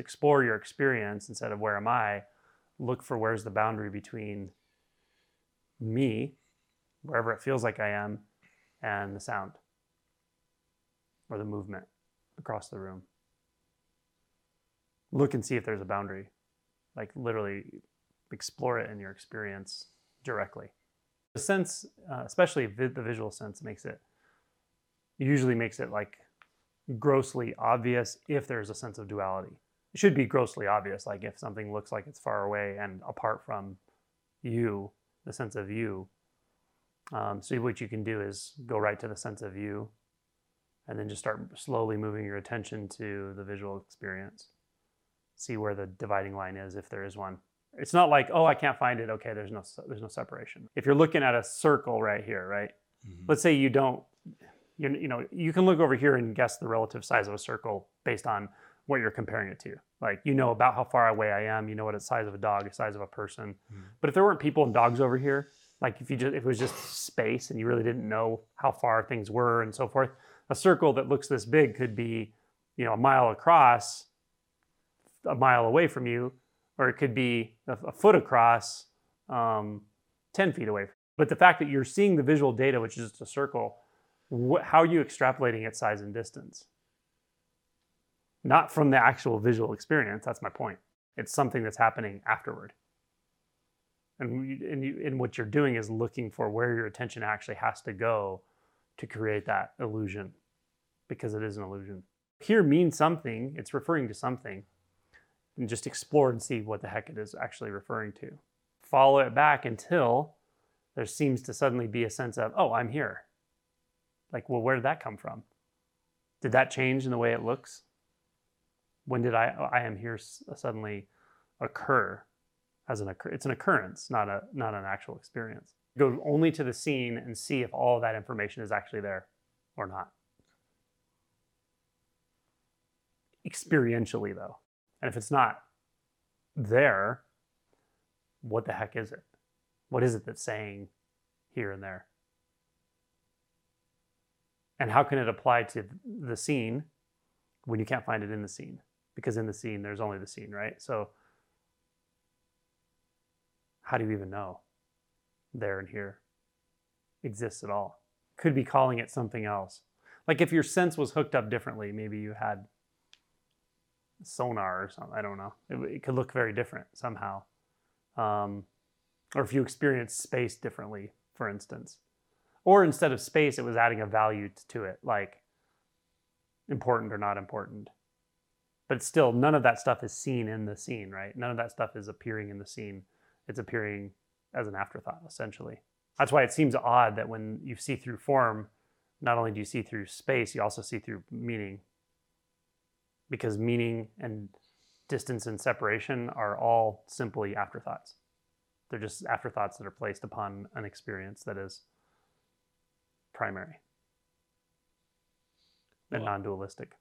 Explore your experience instead of where am I? Look for where's the boundary between me, wherever it feels like I am, and the sound or the movement across the room. Look and see if there's a boundary. Like literally explore it in your experience directly. The sense, uh, especially vi- the visual sense, makes it usually makes it like grossly obvious if there's a sense of duality. It should be grossly obvious, like if something looks like it's far away and apart from you, the sense of you. Um, so what you can do is go right to the sense of you, and then just start slowly moving your attention to the visual experience. See where the dividing line is, if there is one. It's not like, oh, I can't find it. Okay, there's no there's no separation. If you're looking at a circle right here, right? Mm-hmm. Let's say you don't, you, you know, you can look over here and guess the relative size of a circle based on what you're comparing it to. Like you know about how far away I am, you know what the size of a dog, the size of a person. Mm-hmm. But if there weren't people and dogs over here, like if you just if it was just space and you really didn't know how far things were and so forth, a circle that looks this big could be, you know, a mile across, a mile away from you, or it could be a, a foot across, um, 10 feet away. But the fact that you're seeing the visual data, which is just a circle, wh- how are you extrapolating its size and distance? Not from the actual visual experience. That's my point. It's something that's happening afterward. And, and, you, and what you're doing is looking for where your attention actually has to go to create that illusion because it is an illusion. Here means something, it's referring to something and just explore and see what the heck it is actually referring to. Follow it back until there seems to suddenly be a sense of, oh, I'm here. Like, well, where did that come from? Did that change in the way it looks? When did I, I am here uh, suddenly occur as an occur? It's an occurrence, not a not an actual experience. Go only to the scene and see if all that information is actually there or not. Experientially, though. And if it's not there, what the heck is it? What is it that's saying here and there? And how can it apply to the scene when you can't find it in the scene? Because in the scene, there's only the scene, right? So, how do you even know there and here exists at all? Could be calling it something else. Like if your sense was hooked up differently, maybe you had sonar or something. I don't know. It, it could look very different somehow. Um, or if you experience space differently, for instance. Or instead of space, it was adding a value to it, like important or not important. But still, none of that stuff is seen in the scene, right? None of that stuff is appearing in the scene. It's appearing as an afterthought, essentially. That's why it seems odd that when you see through form, not only do you see through space, you also see through meaning because meaning and distance and separation are all simply afterthoughts. They're just afterthoughts that are placed upon an experience that is primary and well, non dualistic.